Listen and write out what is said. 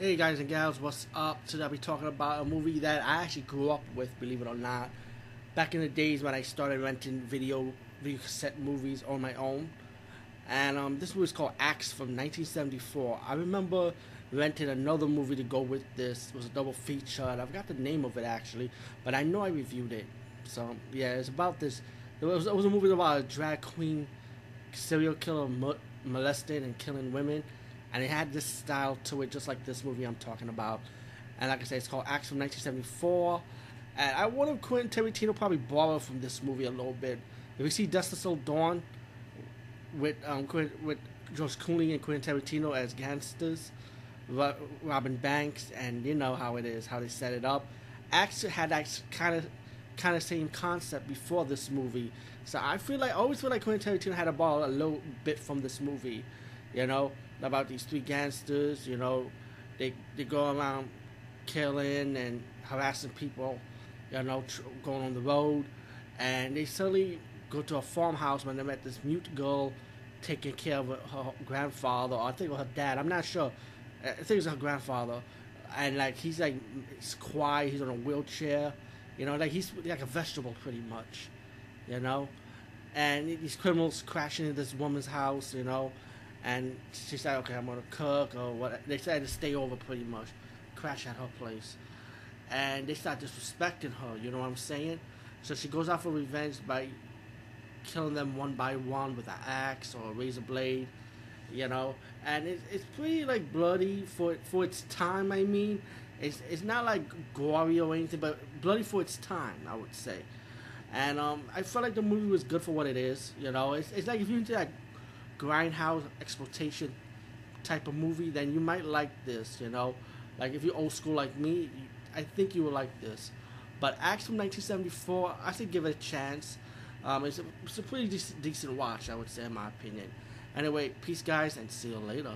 Hey guys and gals, what's up? Today I'll be talking about a movie that I actually grew up with, believe it or not. Back in the days when I started renting video video cassette movies on my own. And um, this movie is called Axe from 1974. I remember renting another movie to go with this. It was a double feature. I forgot the name of it actually, but I know I reviewed it. So yeah, it's about this. It was, it was a movie about a drag queen serial killer molesting and killing women and it had this style to it, just like this movie I'm talking about. And like I said, it's called Axe from 1974. And I wonder if Quentin Tarantino probably borrowed from this movie a little bit. If you see Dusk Till Dawn with um, with George Clooney and Quentin Tarantino as gangsters, Robin Banks, and you know how it is, how they set it up. Axe had that kind of kind of same concept before this movie. So I feel like I always feel like Quentin Tarantino had a ball a little bit from this movie, you know about these three gangsters. You know, they they go around killing and harassing people. You know, tr- going on the road, and they suddenly go to a farmhouse when they met this mute girl taking care of her grandfather, or I think her dad. I'm not sure. I think it was her grandfather, and like he's like he's quiet. He's on a wheelchair. You know, like he's like a vegetable pretty much. You know, and these criminals crashing into this woman's house. You know, and she said, "Okay, I'm gonna cook or what." They said to stay over pretty much, crash at her place, and they start disrespecting her. You know what I'm saying? So she goes out for revenge by killing them one by one with an axe or a razor blade, you know. And it's it's pretty like bloody for for its time. I mean, it's it's not like gory or anything, but bloody for its time, I would say. And um, I felt like the movie was good for what it is. You know, it's it's like if you into like grindhouse exploitation type of movie, then you might like this. You know, like if you're old school like me, I think you will like this. But Axe from 1974, I should give it a chance. Um, it's, a, it's a pretty decent watch, I would say, in my opinion. Anyway, peace, guys, and see you later.